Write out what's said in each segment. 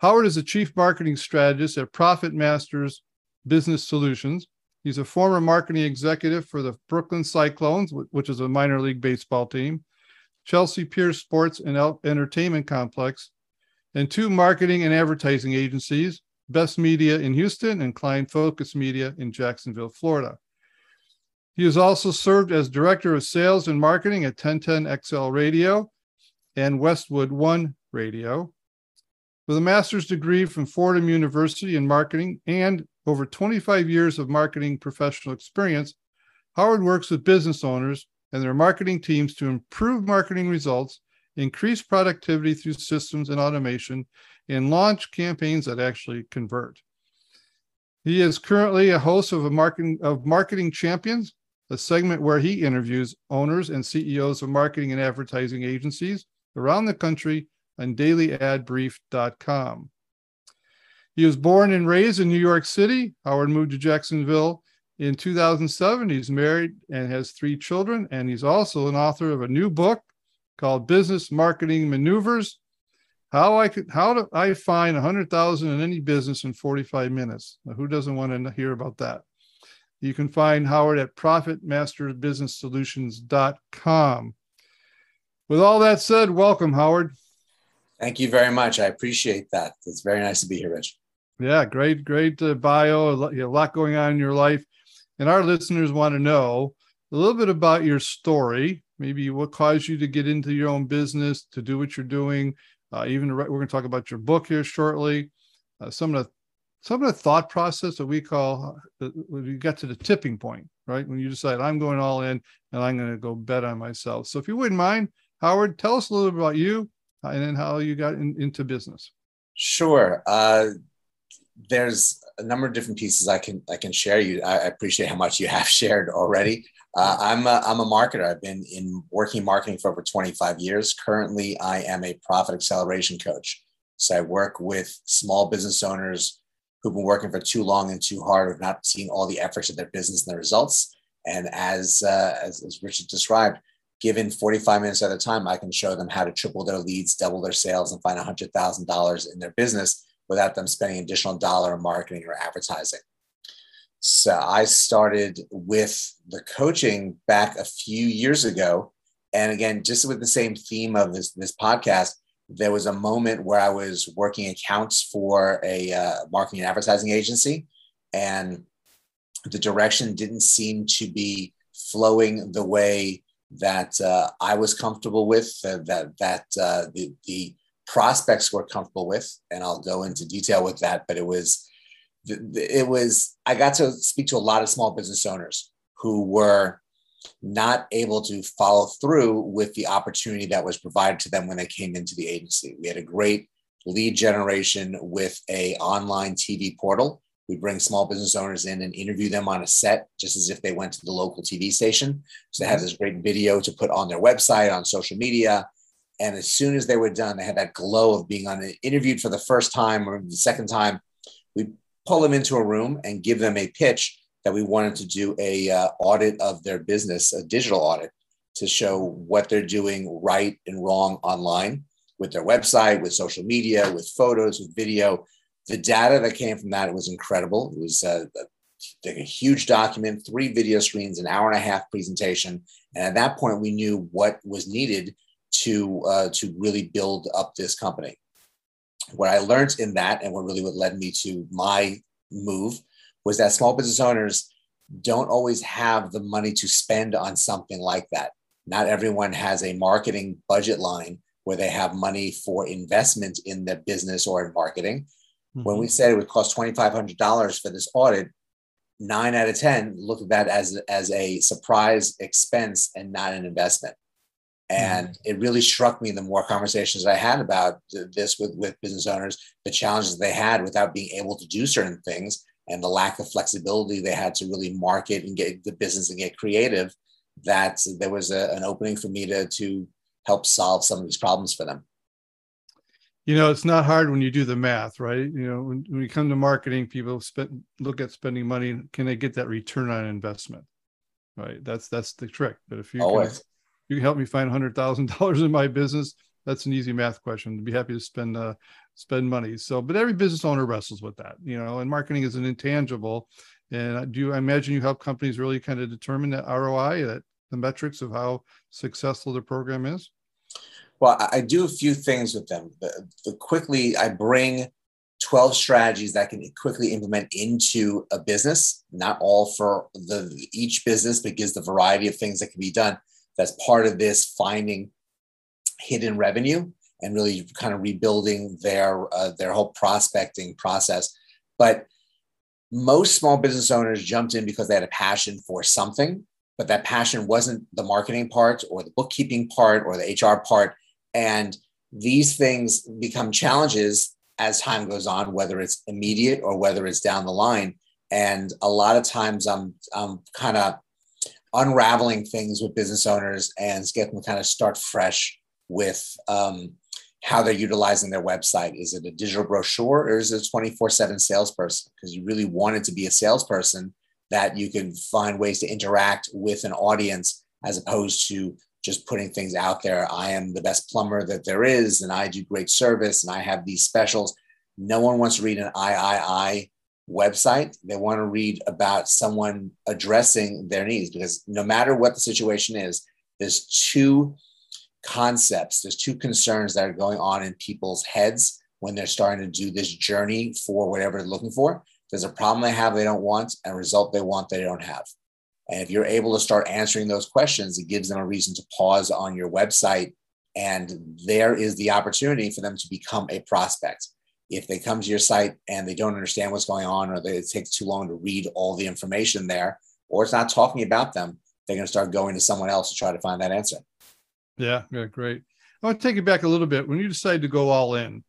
Howard is a chief marketing strategist at Profit Masters Business Solutions. He's a former marketing executive for the Brooklyn Cyclones, which is a minor league baseball team, Chelsea Piers Sports and Entertainment Complex, and two marketing and advertising agencies, Best Media in Houston and Client Focus Media in Jacksonville, Florida. He has also served as director of sales and marketing at 1010XL Radio and Westwood One Radio. With a master's degree from Fordham University in marketing and over 25 years of marketing professional experience, Howard works with business owners and their marketing teams to improve marketing results, increase productivity through systems and automation, and launch campaigns that actually convert. He is currently a host of a marketing of Marketing Champions, a segment where he interviews owners and CEOs of marketing and advertising agencies around the country on dailyadbrief.com. He was born and raised in New York City. Howard moved to Jacksonville in 2007. He's married and has three children, and he's also an author of a new book called Business Marketing Maneuvers. How I could how do I find 100,000 in any business in 45 minutes? Now, who doesn't want to hear about that? You can find Howard at profitmasterbusinesssolutions.com. With all that said, welcome, Howard. Thank you very much. I appreciate that. It's very nice to be here, Rich. Yeah, great, great uh, bio. A lot going on in your life. And our listeners want to know a little bit about your story, maybe what caused you to get into your own business, to do what you're doing. Uh, even we're going to talk about your book here shortly. Uh, some of the some of the thought process that we call uh, when you get to the tipping point, right? When you decide I'm going all in and I'm going to go bet on myself. So if you wouldn't mind, Howard, tell us a little bit about you and then how you got in, into business. Sure. Uh, there's a number of different pieces I can I can share. You, I appreciate how much you have shared already. Uh, I'm a, I'm a marketer. I've been in working marketing for over 25 years. Currently, I am a profit acceleration coach. So I work with small business owners who've been working for too long and too hard, have not seen all the efforts of their business and the results. And as uh, as, as Richard described, given 45 minutes at a time, I can show them how to triple their leads, double their sales, and find $100,000 in their business without them spending additional dollar in marketing or advertising. So I started with the coaching back a few years ago. And again, just with the same theme of this, this podcast, there was a moment where I was working accounts for a uh, marketing and advertising agency, and the direction didn't seem to be flowing the way that uh, I was comfortable with, uh, that that uh, the the prospects were comfortable with, and I'll go into detail with that. But it was it was I got to speak to a lot of small business owners who were not able to follow through with the opportunity that was provided to them when they came into the agency. We had a great lead generation with a online TV portal we bring small business owners in and interview them on a set, just as if they went to the local TV station. So they have this great video to put on their website, on social media. And as soon as they were done, they had that glow of being on interviewed for the first time or the second time. We pull them into a room and give them a pitch that we wanted to do a uh, audit of their business, a digital audit, to show what they're doing right and wrong online with their website, with social media, with photos, with video, the data that came from that was incredible. It was uh, a, a huge document, three video screens, an hour and a half presentation, and at that point, we knew what was needed to uh, to really build up this company. What I learned in that, and what really what led me to my move, was that small business owners don't always have the money to spend on something like that. Not everyone has a marketing budget line where they have money for investment in the business or in marketing. Mm-hmm. When we mm-hmm. said it would cost $2,500 for this audit, nine out of 10 looked at that as, as a surprise expense and not an investment. And mm-hmm. it really struck me the more conversations I had about this with, with business owners, the challenges they had without being able to do certain things and the lack of flexibility they had to really market and get the business and get creative, that there was a, an opening for me to, to help solve some of these problems for them. You know, it's not hard when you do the math, right? You know, when, when you come to marketing, people spend, look at spending money. Can they get that return on investment? Right. That's that's the trick. But if you Always. can you can help me find hundred thousand dollars in my business. That's an easy math question. I'd be happy to spend uh, spend money. So, but every business owner wrestles with that, you know. And marketing is an intangible. And do you, I imagine you help companies really kind of determine that ROI, that the metrics of how successful the program is? Well, I do a few things with them. The, the quickly, I bring 12 strategies that can quickly implement into a business, not all for the each business, but gives the variety of things that can be done that's part of this finding hidden revenue and really kind of rebuilding their uh, their whole prospecting process. But most small business owners jumped in because they had a passion for something, but that passion wasn't the marketing part or the bookkeeping part or the HR part. And these things become challenges as time goes on, whether it's immediate or whether it's down the line. And a lot of times I'm I'm kind of unraveling things with business owners and get them kind of start fresh with um, how they're utilizing their website. Is it a digital brochure or is it a 24 7 salesperson? Because you really want it to be a salesperson that you can find ways to interact with an audience as opposed to just putting things out there. I am the best plumber that there is, and I do great service, and I have these specials. No one wants to read an I, I, I website. They want to read about someone addressing their needs because no matter what the situation is, there's two concepts, there's two concerns that are going on in people's heads when they're starting to do this journey for whatever they're looking for. There's a problem they have they don't want, and a result they want they don't have. And if you're able to start answering those questions, it gives them a reason to pause on your website. And there is the opportunity for them to become a prospect. If they come to your site and they don't understand what's going on or they, it takes too long to read all the information there or it's not talking about them they're going to start going to someone else to try to find that answer. Yeah yeah great. I want to take it back a little bit. When you decide to go all in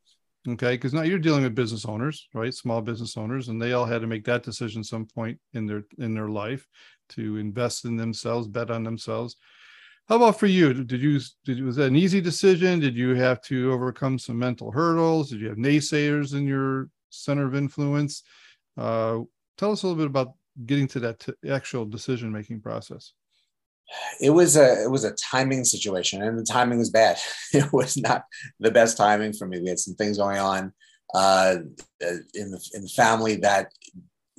okay because now you're dealing with business owners right? Small business owners and they all had to make that decision some point in their in their life to invest in themselves bet on themselves how about for you? Did you did was that an easy decision? Did you have to overcome some mental hurdles? Did you have naysayers in your center of influence? Uh, tell us a little bit about getting to that t- actual decision making process. It was a it was a timing situation, and the timing was bad. It was not the best timing for me. We had some things going on uh, in the in the family that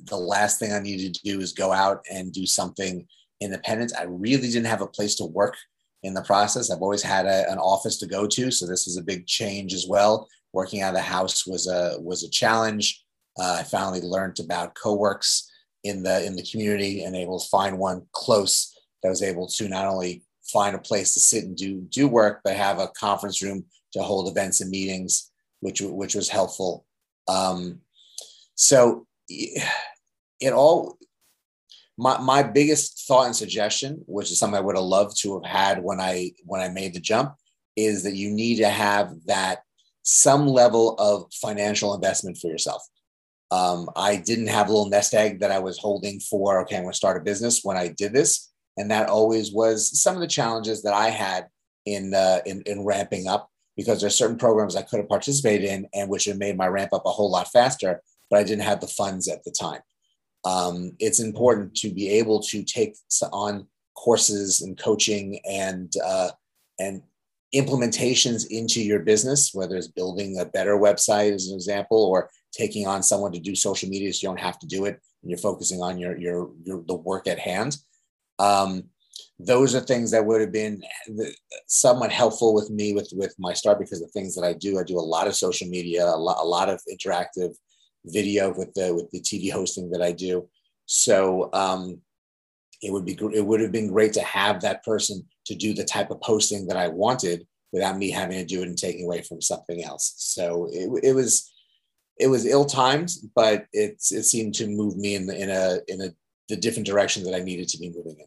the last thing I needed to do is go out and do something independent. I really didn't have a place to work in the process. I've always had a, an office to go to, so this was a big change as well. Working out of the house was a was a challenge. Uh, I finally learned about CoWorks in the in the community and able to find one close that was able to not only find a place to sit and do do work, but have a conference room to hold events and meetings, which which was helpful. Um, so it all my, my biggest thought and suggestion, which is something I would have loved to have had when I when I made the jump, is that you need to have that some level of financial investment for yourself. Um, I didn't have a little nest egg that I was holding for, okay, I'm going to start a business when I did this. And that always was some of the challenges that I had in, uh, in, in ramping up because there's certain programs I could have participated in and which have made my ramp up a whole lot faster, but I didn't have the funds at the time um, it's important to be able to take on courses and coaching and uh, and implementations into your business, whether it's building a better website as an example, or taking on someone to do social media so you don't have to do it and you're focusing on your your, your the work at hand. Um, those are things that would have been somewhat helpful with me with with my start because the things that I do, I do a lot of social media, a lot, a lot of interactive video with the with the TV hosting that I do. So um, it would be it would have been great to have that person to do the type of posting that I wanted without me having to do it and taking away from something else. So it, it was it was ill timed, but it it seemed to move me in the, in a in a the different direction that I needed to be moving in.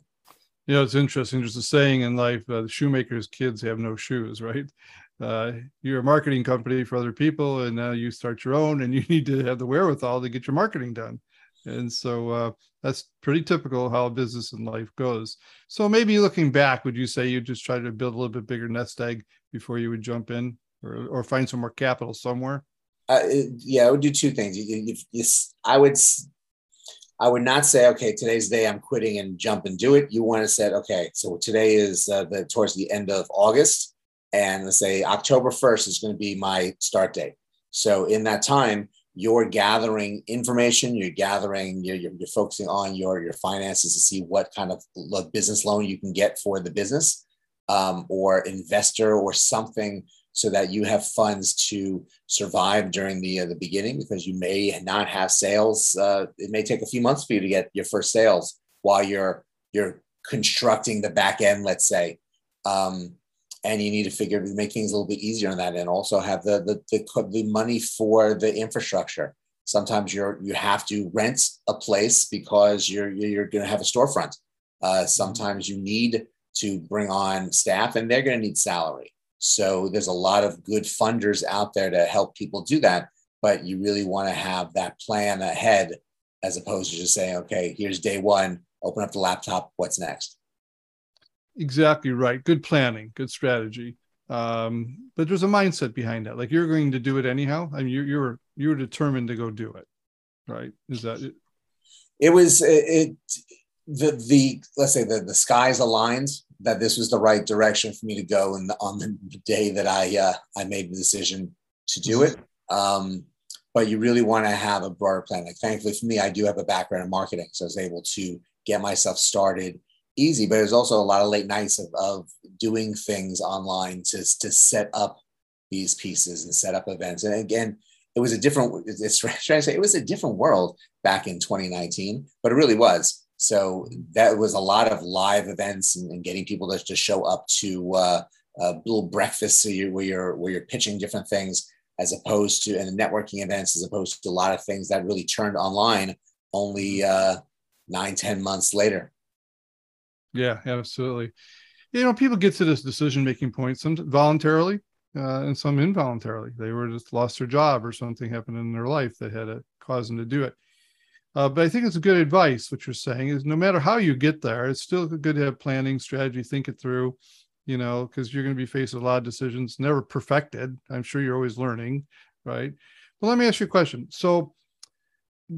You know, it's interesting. There's a saying in life: uh, the shoemaker's kids have no shoes, right? Uh, you're a marketing company for other people, and now you start your own, and you need to have the wherewithal to get your marketing done. And so uh, that's pretty typical how business and life goes. So maybe looking back, would you say you just try to build a little bit bigger nest egg before you would jump in, or or find some more capital somewhere? Uh, yeah, I would do two things. You, you, you, I would I would not say, okay, today's the day I'm quitting and jump and do it. You want to say, okay, so today is uh, the towards the end of August, and let's say October 1st is going to be my start date. So in that time, you're gathering information, you're gathering, you're, you're, you're focusing on your your finances to see what kind of business loan you can get for the business, um, or investor or something so that you have funds to survive during the uh, the beginning because you may not have sales. Uh, it may take a few months for you to get your first sales while you're you're constructing the back end, let's say. Um, and you need to figure to make things a little bit easier on that and also have the, the the the money for the infrastructure sometimes you're you have to rent a place because you're you're going to have a storefront uh, sometimes you need to bring on staff and they're going to need salary so there's a lot of good funders out there to help people do that. But you really want to have that plan ahead as opposed to just saying, okay, here's day one, open up the laptop, what's next? Exactly right. Good planning, good strategy. Um, but there's a mindset behind that. Like you're going to do it anyhow. I mean, you're you're you're determined to go do it, right? Is that it? It was it, it the the let's say the the skies aligned that this was the right direction for me to go and on the day that I uh, I made the decision to do it. Um, but you really want to have a broader plan. Like thankfully for me, I do have a background in marketing, so I was able to get myself started easy. But there's also a lot of late nights of, of doing things online to to set up these pieces and set up events. And again, it was a different. It's trying to say it was a different world back in 2019, but it really was so that was a lot of live events and, and getting people to, to show up to uh, little breakfasts so you, where you're where you're pitching different things as opposed to and networking events as opposed to a lot of things that really turned online only uh, nine ten months later. Yeah, absolutely. You know, people get to this decision making point some voluntarily uh, and some involuntarily. They were just lost their job or something happened in their life that had to cause them to do it. Uh, but I think it's a good advice. What you're saying is no matter how you get there, it's still good to have planning, strategy, think it through, you know, because you're going to be faced with a lot of decisions, never perfected. I'm sure you're always learning, right? But let me ask you a question. So,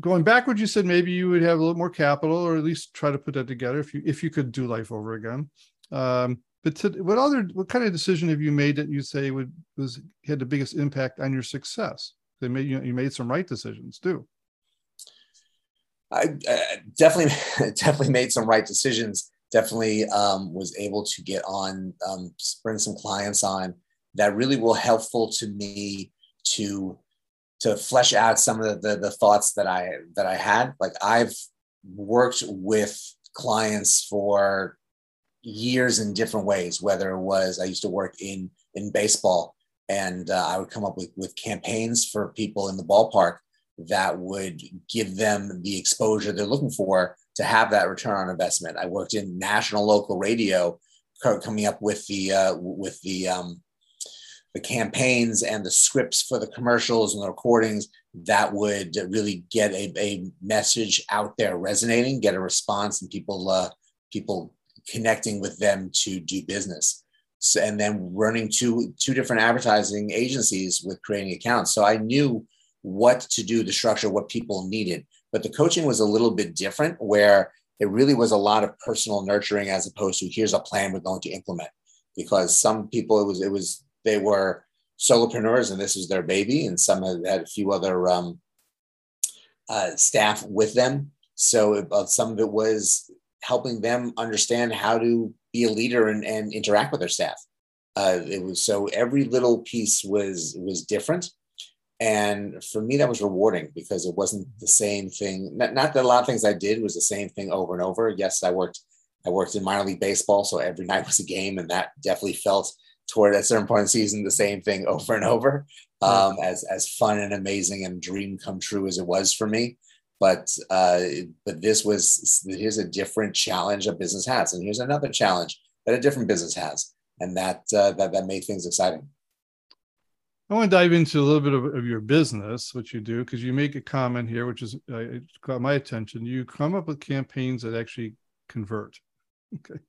going backward, you said maybe you would have a little more capital, or at least try to put that together if you if you could do life over again. Um, but to, what other what kind of decision have you made that you say would was had the biggest impact on your success? They made you, know, you made some right decisions too. I uh, definitely definitely made some right decisions. Definitely um, was able to get on, um, bring some clients on that really were helpful to me to to flesh out some of the, the, the thoughts that I that I had. Like I've worked with clients for years in different ways. Whether it was I used to work in in baseball, and uh, I would come up with with campaigns for people in the ballpark that would give them the exposure they're looking for to have that return on investment. I worked in national local radio, coming up with the uh, with the um, the campaigns and the scripts for the commercials and the recordings that would really get a, a message out there resonating, get a response, and people uh, people connecting with them to do business. So, and then running two two different advertising agencies with creating accounts. So I knew what to do the structure what people needed. But the coaching was a little bit different, where it really was a lot of personal nurturing as opposed to here's a plan we're going to implement. Because some people, it was it was they were solopreneurs and this was their baby, and some of had a few other um, uh, staff with them. So it, uh, some of it was helping them understand how to be a leader and, and interact with their staff. Uh, it was so every little piece was was different and for me that was rewarding because it wasn't the same thing not, not, that a lot of things i did was the same thing over and over yes i worked i worked in minor league baseball so every night was a game and that definitely felt toward at a certain point in the season the same thing over and over um, as as fun and amazing and dream come true as it was for me but uh, but this was here's a different challenge a business has, and here's another challenge that a different business has, and that uh, that that made things exciting. I want to dive into a little bit of, of your business, what you do, because you make a comment here, which is uh, caught my attention. You come up with campaigns that actually convert. Okay,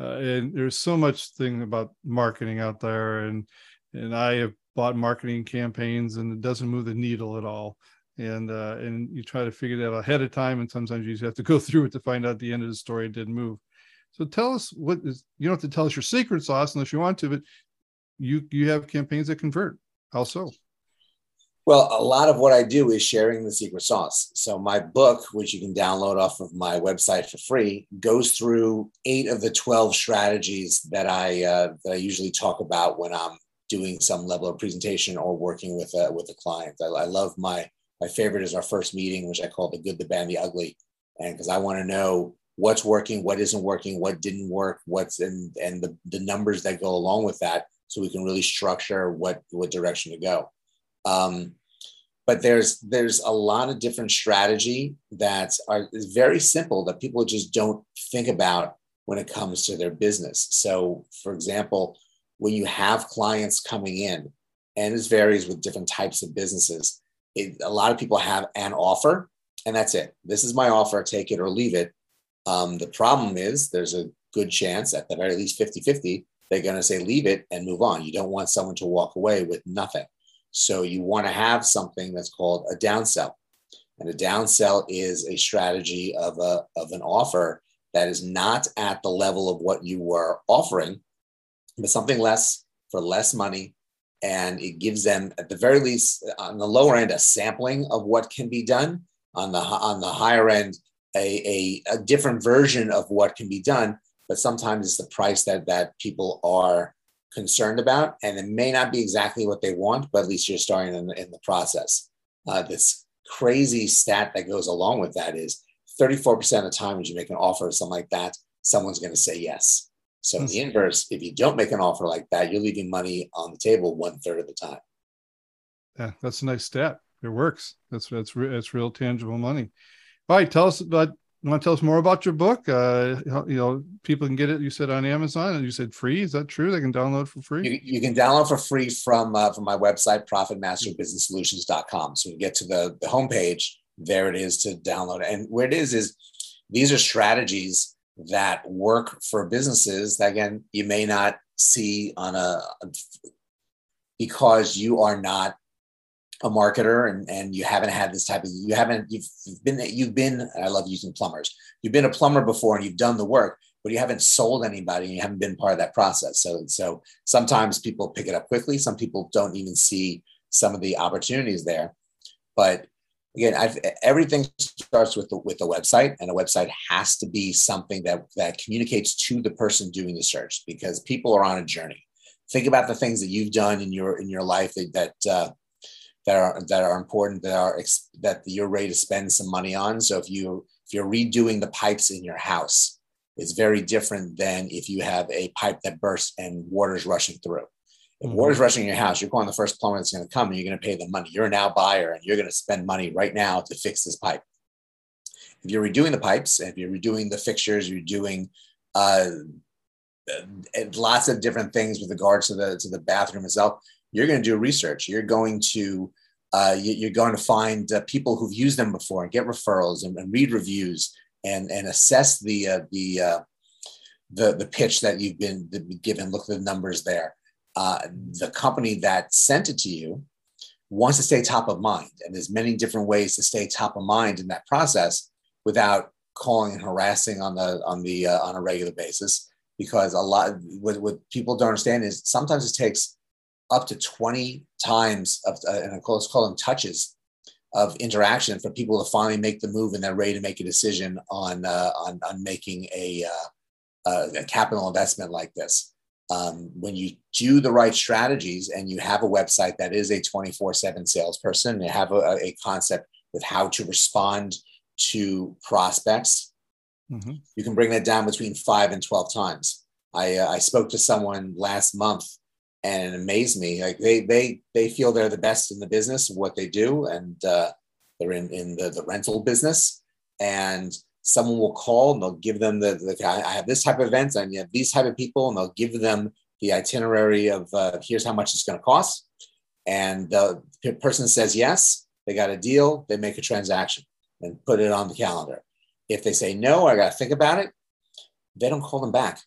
uh, and there's so much thing about marketing out there, and and I have bought marketing campaigns, and it doesn't move the needle at all. And uh, and you try to figure that out ahead of time, and sometimes you just have to go through it to find out the end of the story didn't move. So tell us what is you don't have to tell us your secret sauce unless you want to, but you you have campaigns that convert. How so? Well, a lot of what I do is sharing the secret sauce. So my book, which you can download off of my website for free, goes through eight of the twelve strategies that I uh, that I usually talk about when I'm doing some level of presentation or working with a with a client. I, I love my my favorite is our first meeting, which I call the good, the bad, the ugly, and because I want to know what's working, what isn't working, what didn't work, what's in, and the, the numbers that go along with that, so we can really structure what what direction to go. Um, but there's there's a lot of different strategy that are is very simple that people just don't think about when it comes to their business. So, for example, when you have clients coming in, and this varies with different types of businesses, it, a lot of people have an offer, and that's it. This is my offer, take it or leave it. Um, the problem is there's a good chance, at the very least 50 50, they're going to say leave it and move on. You don't want someone to walk away with nothing. So you want to have something that's called a downsell. And a downsell is a strategy of, a, of an offer that is not at the level of what you were offering, but something less for less money. And it gives them, at the very least, on the lower end, a sampling of what can be done. On the, on the higher end, a, a, a different version of what can be done, but sometimes it's the price that that people are concerned about, and it may not be exactly what they want, but at least you're starting in, in the process. Uh, this crazy stat that goes along with that is 34% of the time when you make an offer or something like that, someone's going to say yes. So mm-hmm. the inverse, if you don't make an offer like that, you're leaving money on the table one third of the time. Yeah, that's a nice stat. It works. That's that's that's real tangible money. All right, tell us about. Want to tell us more about your book? Uh, you know, people can get it. You said on Amazon, and you said free. Is that true? They can download for free. You, you can download for free from uh, from my website, profitmasterbusinesssolutions.com. So you get to the the homepage. There it is to download. And where it is is these are strategies that work for businesses that again you may not see on a because you are not a marketer and, and you haven't had this type of you haven't you've, you've been you've been I love using plumbers. You've been a plumber before and you've done the work but you haven't sold anybody and you haven't been part of that process. So so sometimes people pick it up quickly. Some people don't even see some of the opportunities there. But again I've, everything starts with the with the website and a website has to be something that that communicates to the person doing the search because people are on a journey. Think about the things that you've done in your in your life that that uh, that are that are important that are that you're ready to spend some money on. So if you if you're redoing the pipes in your house, it's very different than if you have a pipe that bursts and water's rushing through. If mm-hmm. water's rushing in your house, you're calling the first plumber that's going to come and you're going to pay the money. You're now buyer and you're going to spend money right now to fix this pipe. If you're redoing the pipes, if you're redoing the fixtures, you're doing uh, lots of different things with regards to the to the bathroom itself you're going to do research. You're going to uh, you, are going to find uh, people who've used them before and get referrals and, and read reviews and and assess the uh, the uh, the the pitch that you've been given. Look at the numbers there. Uh, the company that sent it to you wants to stay top of mind, and there's many different ways to stay top of mind in that process without calling and harassing on the on the uh, on a regular basis. Because a lot what, what people don't understand is sometimes it takes up to 20 times of, uh, and I call, call them touches of interaction for people to finally make the move and they're ready to make a decision on, uh, on, on making a, uh, a capital investment like this. Um, when you do the right strategies and you have a website that is a 24 7 salesperson, you have a, a, concept with how to respond to prospects, mm-hmm. you can bring that down between five and 12 times. I, uh, I spoke to someone last month and it me. Like they they they feel they're the best in the business what they do, and uh, they're in, in the, the rental business, and someone will call and they'll give them the, the I have this type of event and you have these type of people, and they'll give them the itinerary of uh, here's how much it's going to cost. And the person says yes, they got a deal, they make a transaction and put it on the calendar. If they say no, I got to think about it, they don't call them back.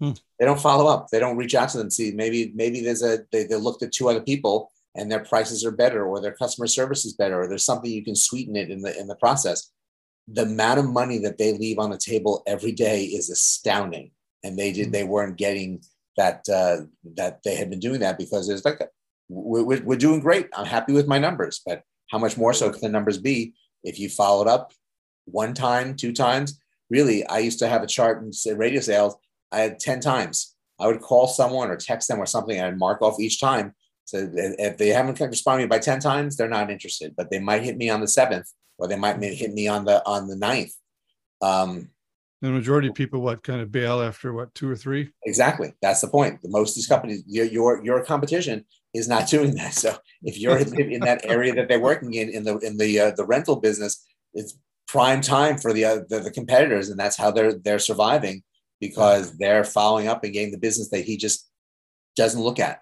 Hmm. They don't follow up. They don't reach out to them. See, maybe maybe there's a they, they looked at two other people and their prices are better, or their customer service is better, or there's something you can sweeten it in the in the process. The amount of money that they leave on the table every day is astounding, and they did hmm. they weren't getting that uh, that they had been doing that because it's like we're, we're doing great. I'm happy with my numbers, but how much more so can the numbers be if you followed up one time, two times? Really, I used to have a chart in radio sales I had 10 times. I would call someone or text them or something and I'd mark off each time. So if they haven't responded me by 10 times, they're not interested, but they might hit me on the seventh or they might hit me on the on the ninth. Um, the majority of people what kind of bail after what two or three exactly that's the point the most of these companies your your, your competition is not doing that so if you're in that area that they're working in in the in the uh, the rental business it's prime time for the, uh, the, the competitors and that's how they're they're surviving because they're following up and getting the business that he just doesn't look at.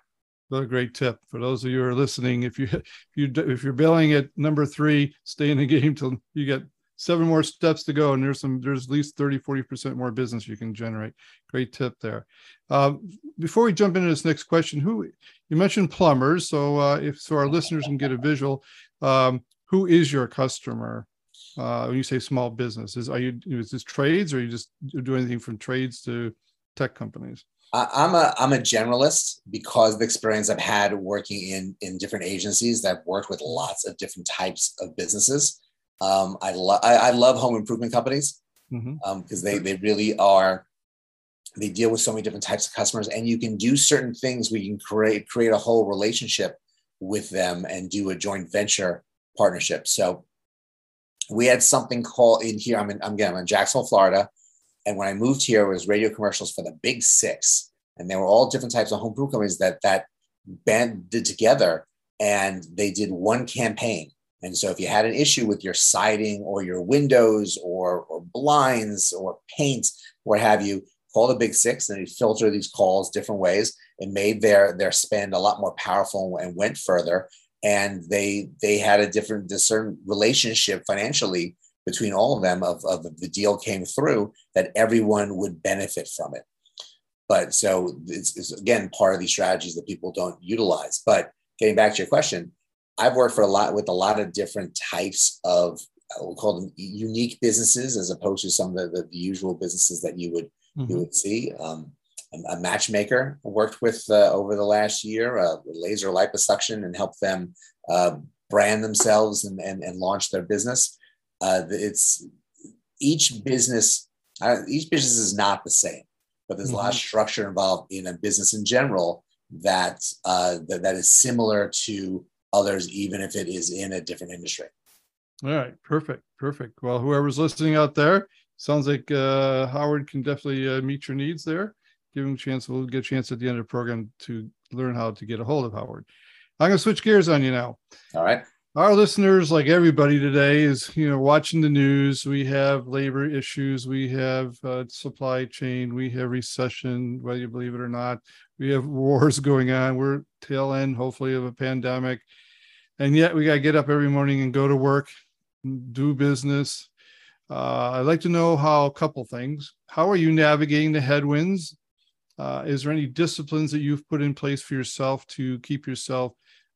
Another great tip for those of you who are listening. If you if you if you're billing at number three, stay in the game till you get seven more steps to go and there's some there's at least 30 40 percent more business you can generate great tip there um, before we jump into this next question who you mentioned plumbers so uh, if so our listeners can get a visual um, who is your customer uh, when you say small businesses are you is this trades or you just do anything from trades to tech companies? I'm a i'm a generalist because of the experience i've had working in in different agencies that worked with lots of different types of businesses. Um, I, love I, I, love home improvement companies because mm-hmm. um, they they really are they deal with so many different types of customers and you can do certain things. Where you can create create a whole relationship with them and do a joint venture partnership. So we had something called in here. I'm in, I'm again, I'm in Jacksonville, Florida. And when I moved here, it was radio commercials for the big six. And they were all different types of home brew companies that that banded together and they did one campaign. And so if you had an issue with your siding or your windows or, or blinds or paint, what have you, call the big six and they filter these calls different ways. It made their their spend a lot more powerful and went further and they they had a different discern relationship financially between all of them of, of the deal came through that everyone would benefit from it. But so it's, it's, again part of these strategies that people don't utilize. But getting back to your question i've worked for a lot with a lot of different types of we'll call them unique businesses as opposed to some of the, the, the usual businesses that you would mm-hmm. you would see. Um, a matchmaker worked with uh, over the last year, uh, laser liposuction, and helped them uh, brand themselves and, and, and launch their business. Uh, it's each business, uh, each business is not the same, but there's mm-hmm. a lot of mm-hmm. structure involved in a business in general that, uh, that that is similar to others, even if it is in a different industry. All right, perfect, perfect. Well, whoever's listening out there, sounds like Howard can definitely meet your needs there give him a chance. We'll get a chance at the end of the program to learn how to get a hold of Howard. I'm going to switch gears on you now. All right. Our listeners, like everybody today, is you know watching the news. We have labor issues. We have uh, supply chain. We have recession, whether you believe it or not. We have wars going on. We're tail end, hopefully, of a pandemic, and yet we got to get up every morning and go to work, do business. Uh, I'd like to know how a couple things. How are you navigating the headwinds uh, is there any disciplines that you've put in place for yourself to keep yourself,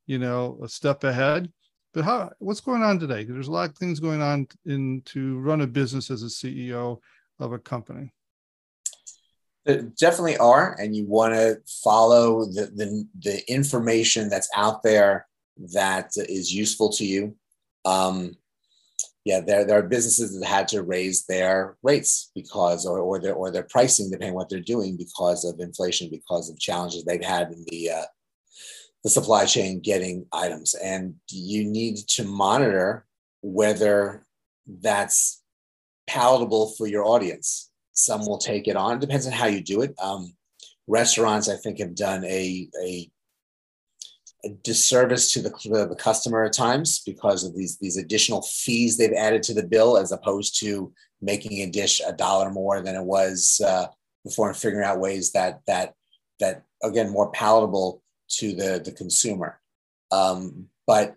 you know, a step ahead? But how? What's going on today? There's a lot of things going on in to run a business as a CEO of a company. There definitely are, and you want to follow the, the the information that's out there that is useful to you. Um, yeah, there, there are businesses that had to raise their rates because, or, or their, or their pricing, depending on what they're doing because of inflation, because of challenges they've had in the, uh, the supply chain getting items. And you need to monitor whether that's palatable for your audience. Some will take it on, it depends on how you do it. Um, restaurants, I think, have done a, a disservice to the, the customer at times because of these these additional fees they've added to the bill as opposed to making a dish a dollar more than it was uh, before and figuring out ways that that that again more palatable to the the consumer. Um, but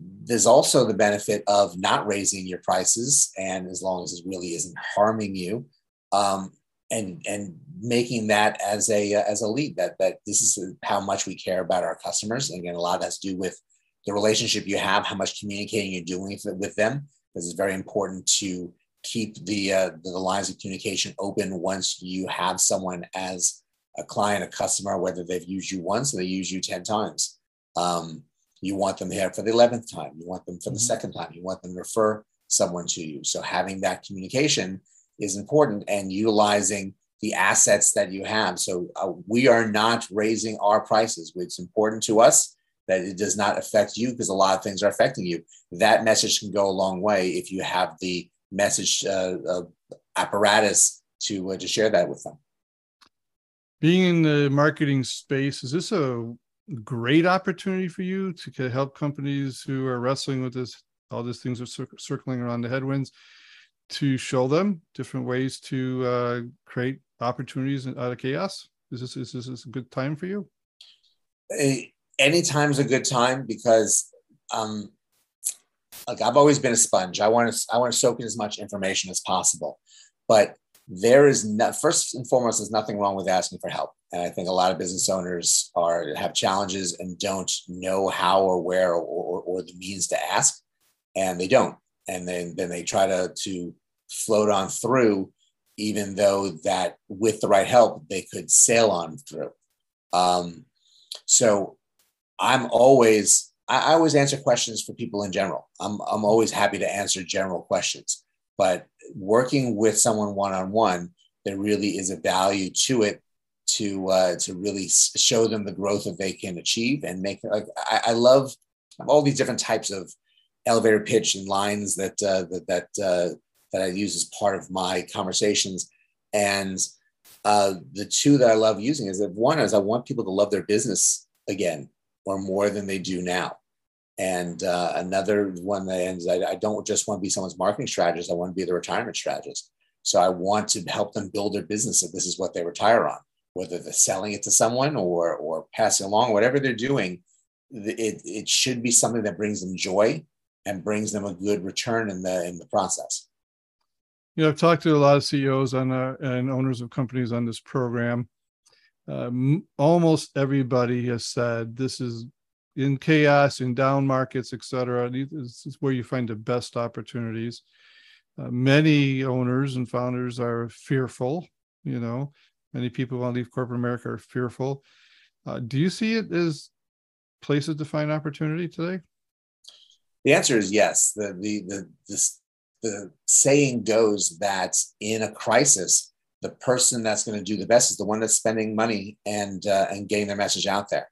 there's also the benefit of not raising your prices and as long as it really isn't harming you um, and and making that as a uh, as a lead that that this is how much we care about our customers. And again a lot has to do with the relationship you have how much communicating you're doing with them. Because it's very important to keep the uh, the lines of communication open once you have someone as a client a customer whether they've used you once or they use you 10 times. Um, you want them here for the 11th time. You want them for the mm-hmm. second time. You want them to refer someone to you. So having that communication is important and utilizing the assets that you have. So uh, we are not raising our prices. It's important to us that it does not affect you because a lot of things are affecting you. That message can go a long way if you have the message uh, uh, apparatus to uh, to share that with them. Being in the marketing space, is this a great opportunity for you to help companies who are wrestling with this? All these things are cir- circling around the headwinds to show them different ways to uh, create opportunities out of chaos? Is this, is this a good time for you? Any time's a good time because um, like I've always been a sponge. I want to I want to soak in as much information as possible, but there is no, first and foremost, there's nothing wrong with asking for help. And I think a lot of business owners are have challenges and don't know how or where or, or, or the means to ask, and they don't. And then then they try to to float on through, even though that with the right help, they could sail on through. Um, so I'm always, I, I always answer questions for people in general. I'm, I'm always happy to answer general questions, but working with someone one on one, there really is a value to it to uh, to really show them the growth that they can achieve and make. Like I, I love all these different types of elevator pitch and lines that uh, that that uh, that I use as part of my conversations. And uh, the two that I love using is that one is I want people to love their business again or more than they do now. And uh, another one that ends, I, I don't just want to be someone's marketing strategist. I want to be the retirement strategist. So I want to help them build their business if this is what they retire on, whether they're selling it to someone or, or passing along, whatever they're doing, it, it should be something that brings them joy and brings them a good return in the, in the process. You know, I've talked to a lot of CEOs on uh, and owners of companies on this program. Um, almost everybody has said this is in chaos, in down markets, et cetera. This is where you find the best opportunities. Uh, many owners and founders are fearful. You know, many people want to leave corporate America are fearful. Uh, do you see it as places to find opportunity today? The answer is yes. The the the this the saying goes that in a crisis, the person that's going to do the best is the one that's spending money and uh, and getting their message out there.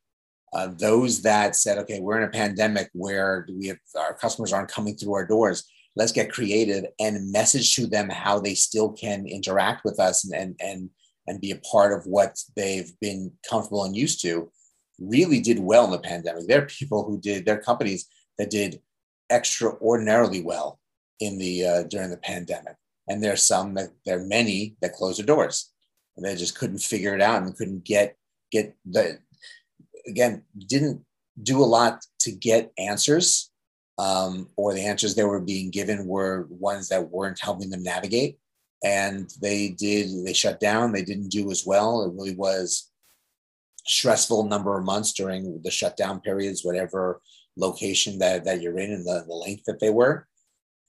Uh, those that said, okay, we're in a pandemic where we have our customers aren't coming through our doors. Let's get creative and message to them how they still can interact with us and and and, and be a part of what they've been comfortable and used to. Really did well in the pandemic. There are people who did, there are companies that did extraordinarily well in the uh, during the pandemic, and there's some that there are many that closed their doors, and they just couldn't figure it out and couldn't get get the again didn't do a lot to get answers, um, or the answers they were being given were ones that weren't helping them navigate, and they did they shut down. They didn't do as well. It really was stressful number of months during the shutdown periods, whatever location that, that you're in and the, the length that they were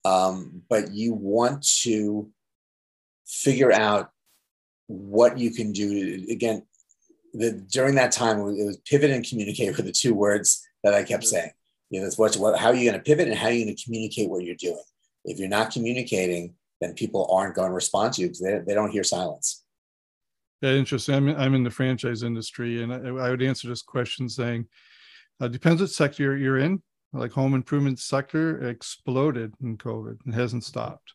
um, but you want to figure out what you can do. Again, the, during that time, it was pivot and communicate were the two words that I kept saying. You know, what, what how are you going to pivot and how are you going to communicate what you're doing? If you're not communicating, then people aren't going to respond to you because they, they don't hear silence. Yeah, interesting. I'm, I'm in the franchise industry, and I, I would answer this question saying, uh, depends what sector you're in like home improvement sector exploded in COVID and hasn't stopped.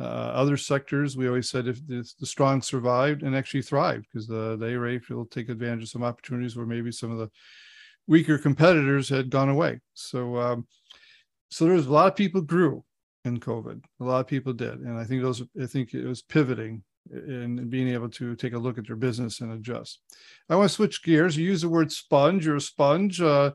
Uh, other sectors, we always said if the, the strong survived and actually thrived because the, they were able to take advantage of some opportunities where maybe some of the weaker competitors had gone away. So, um, so there was a lot of people grew in COVID. A lot of people did, and I think those. I think it was pivoting and being able to take a look at their business and adjust. I want to switch gears. You use the word sponge. You're a sponge. Uh,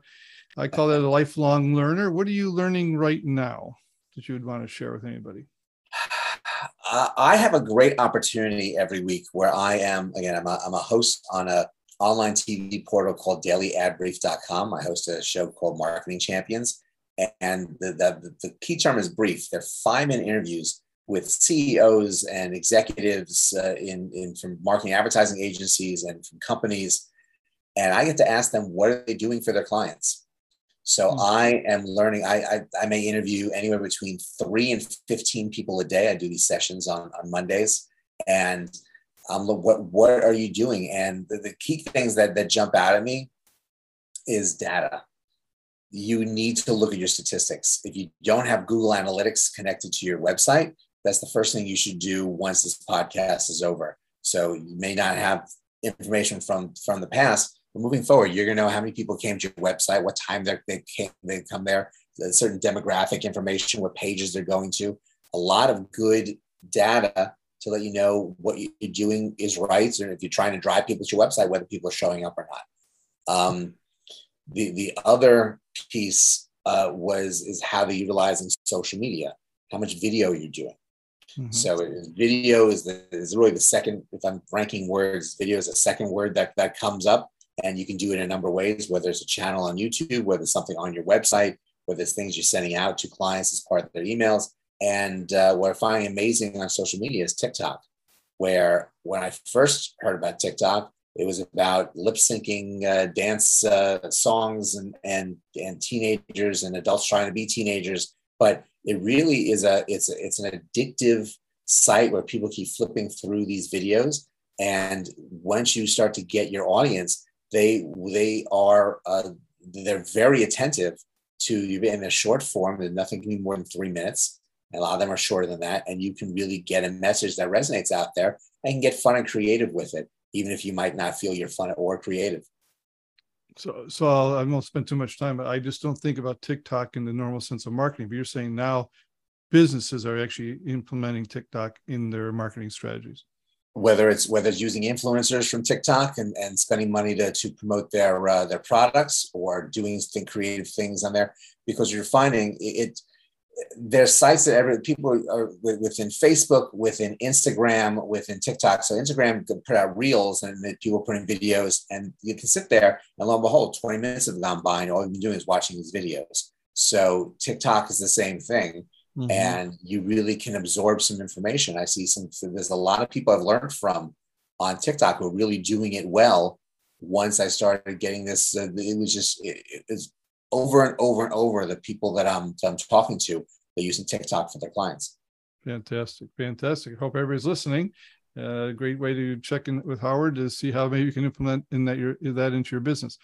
I call that a lifelong learner. What are you learning right now that you would want to share with anybody? I have a great opportunity every week where I am again. I'm a, I'm a host on a online TV portal called DailyAdBrief.com. I host a show called Marketing Champions, and the the, the key term is brief. They're five minute interviews with CEOs and executives uh, in in from marketing advertising agencies and from companies, and I get to ask them what are they doing for their clients so mm-hmm. I am learning. I, I, I may interview anywhere between three and fifteen people a day. I do these sessions on on Mondays, and um, what what are you doing? And the, the key things that that jump out at me is data. You need to look at your statistics. If you don't have Google Analytics connected to your website, that's the first thing you should do once this podcast is over. So you may not have information from from the past, moving forward, you're going to know how many people came to your website, what time they came, they come there, certain demographic information, what pages they're going to. A lot of good data to let you know what you're doing is right, and if you're trying to drive people to your website, whether people are showing up or not. Um, the the other piece uh, was is how they're utilizing social media, how much video you're doing. Mm-hmm. So video is the, is really the second. If I'm ranking words, video is the second word that that comes up. And you can do it in a number of ways, whether it's a channel on YouTube, whether it's something on your website, whether it's things you're sending out to clients as part of their emails. And uh, what I find amazing on social media is TikTok, where when I first heard about TikTok, it was about lip syncing uh, dance uh, songs and, and, and teenagers and adults trying to be teenagers. But it really is a it's a, it's an addictive site where people keep flipping through these videos. And once you start to get your audience, they they are uh, they're very attentive to you in a short form. And nothing can be more than three minutes. And a lot of them are shorter than that, and you can really get a message that resonates out there and get fun and creative with it, even if you might not feel you're fun or creative. So, so I'll, I won't spend too much time, but I just don't think about TikTok in the normal sense of marketing. But you're saying now businesses are actually implementing TikTok in their marketing strategies whether it's whether it's using influencers from TikTok and, and spending money to, to promote their uh, their products or doing creative things on there because you're finding it, it there's sites that every people are within Facebook, within Instagram, within TikTok. So Instagram can put out reels and people put in videos, and you can sit there and lo and behold, 20 minutes have gone by, and all you've been doing is watching these videos. So TikTok is the same thing. Mm-hmm. and you really can absorb some information. I see some, there's a lot of people I've learned from on TikTok who are really doing it well. Once I started getting this, uh, it was just, it, it was over and over and over the people that I'm, that I'm talking to, they're using TikTok for their clients. Fantastic. Fantastic. Hope everybody's listening. A uh, great way to check in with Howard to see how maybe you can implement in that your that into your business.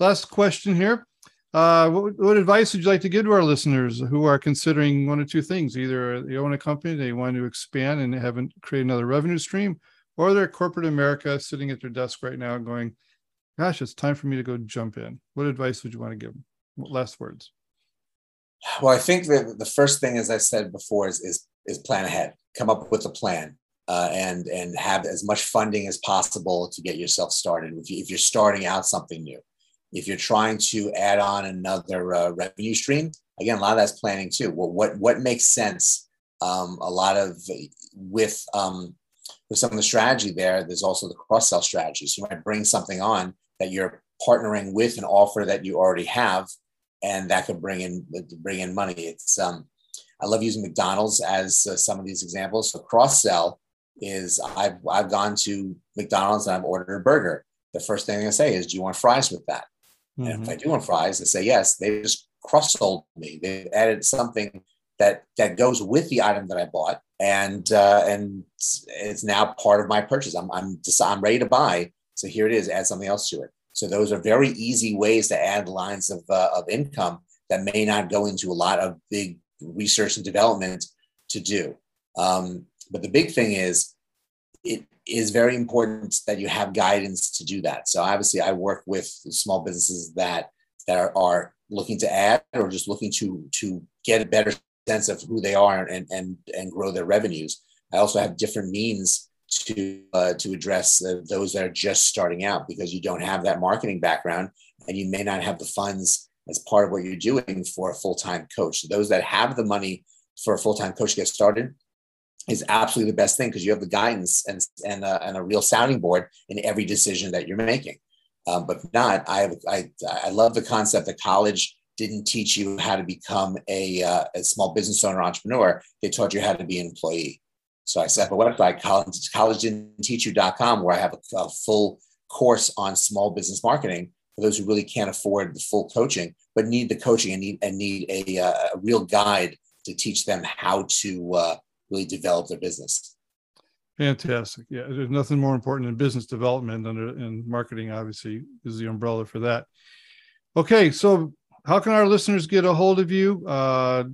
Last question here. Uh, what, what, advice would you like to give to our listeners who are considering one or two things? Either they own a company, they want to expand and haven't create another revenue stream, or they're corporate America sitting at their desk right now going, gosh, it's time for me to go jump in. What advice would you want to give them? Last words. Well, I think that the first thing, as I said before, is, is, is plan ahead, come up with a plan. Uh, and and have as much funding as possible to get yourself started. If, you, if you're starting out something new, if you're trying to add on another uh, revenue stream, again, a lot of that's planning too. Well, what what makes sense? Um, a lot of with um, with some of the strategy there. There's also the cross sell strategy. So you might bring something on that you're partnering with an offer that you already have, and that could bring in bring in money. It's um, I love using McDonald's as uh, some of these examples. So cross sell is I've I've gone to McDonald's and I've ordered a burger. The first thing I say is, "Do you want fries with that?" Mm-hmm. And if I do want fries, they say yes. They just cross sold me. They added something that that goes with the item that I bought, and uh, and it's now part of my purchase. I'm I'm just, I'm ready to buy. So here it is. Add something else to it. So those are very easy ways to add lines of uh, of income that may not go into a lot of big research and development to do. Um, but the big thing is, it is very important that you have guidance to do that. So obviously, I work with small businesses that that are, are looking to add or just looking to to get a better sense of who they are and and and grow their revenues. I also have different means to uh, to address those that are just starting out because you don't have that marketing background and you may not have the funds as part of what you're doing for a full-time coach. So those that have the money for a full-time coach to get started is absolutely the best thing because you have the guidance and and, uh, and a real sounding board in every decision that you're making. Um, but not, I, I I love the concept that college didn't teach you how to become a, uh, a small business owner entrepreneur. They taught you how to be an employee. So I set up a website, college, teach you.com, where I have a, a full course on small business marketing for those who really can't afford the full coaching, but need the coaching and need, and need a, uh, a real guide to teach them how to uh, really develop their business. Fantastic. Yeah, there's nothing more important than business development under and marketing obviously is the umbrella for that. Okay, so how can our listeners get a hold of you? Uh,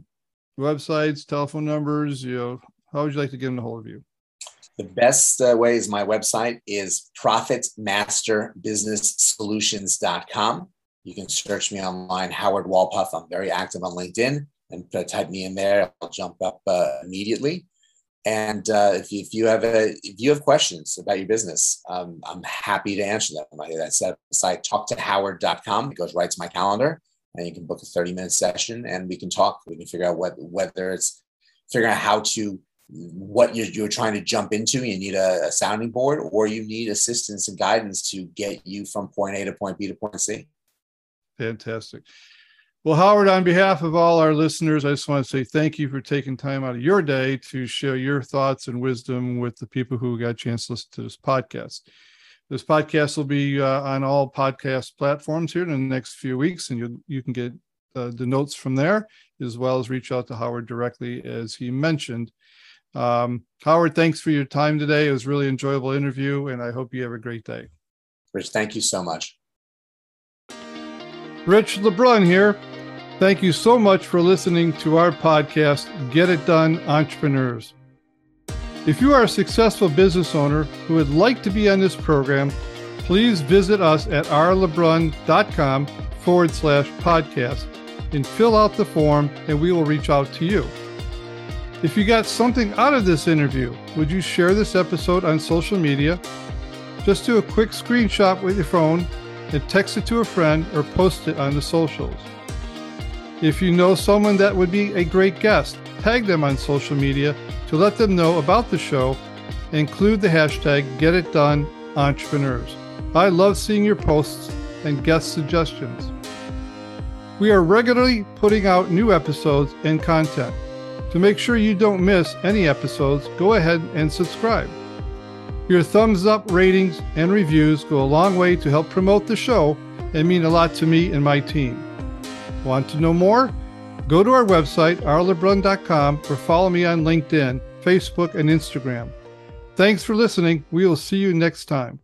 websites, telephone numbers, you know, how would you like to get them a hold of you? The best uh, way is my website is profitmasterbusinesssolutions.com. You can search me online, Howard Wolpoff. I'm very active on LinkedIn and uh, type me in there. I'll jump up uh, immediately. And uh, if, you, if you have a, if you have questions about your business, um, I'm happy to answer them. I, I set up site talktohoward.com. It goes right to my calendar, and you can book a 30 minute session, and we can talk. We can figure out what whether it's figuring out how to what you're, you're trying to jump into. You need a, a sounding board, or you need assistance and guidance to get you from point A to point B to point C. Fantastic. Well, Howard, on behalf of all our listeners, I just want to say thank you for taking time out of your day to share your thoughts and wisdom with the people who got a chance to listen to this podcast. This podcast will be uh, on all podcast platforms here in the next few weeks, and you you can get uh, the notes from there as well as reach out to Howard directly, as he mentioned. Um, Howard, thanks for your time today. It was really enjoyable interview, and I hope you have a great day. Rich, thank you so much. Rich LeBrun here. Thank you so much for listening to our podcast, Get It Done Entrepreneurs. If you are a successful business owner who would like to be on this program, please visit us at rlebrun.com forward slash podcast and fill out the form, and we will reach out to you. If you got something out of this interview, would you share this episode on social media? Just do a quick screenshot with your phone and text it to a friend or post it on the socials. If you know someone that would be a great guest, tag them on social media to let them know about the show. Include the hashtag GetItDoneEntrepreneurs. I love seeing your posts and guest suggestions. We are regularly putting out new episodes and content. To make sure you don't miss any episodes, go ahead and subscribe. Your thumbs up, ratings, and reviews go a long way to help promote the show and mean a lot to me and my team. Want to know more? Go to our website, rlebrun.com, or follow me on LinkedIn, Facebook, and Instagram. Thanks for listening. We will see you next time.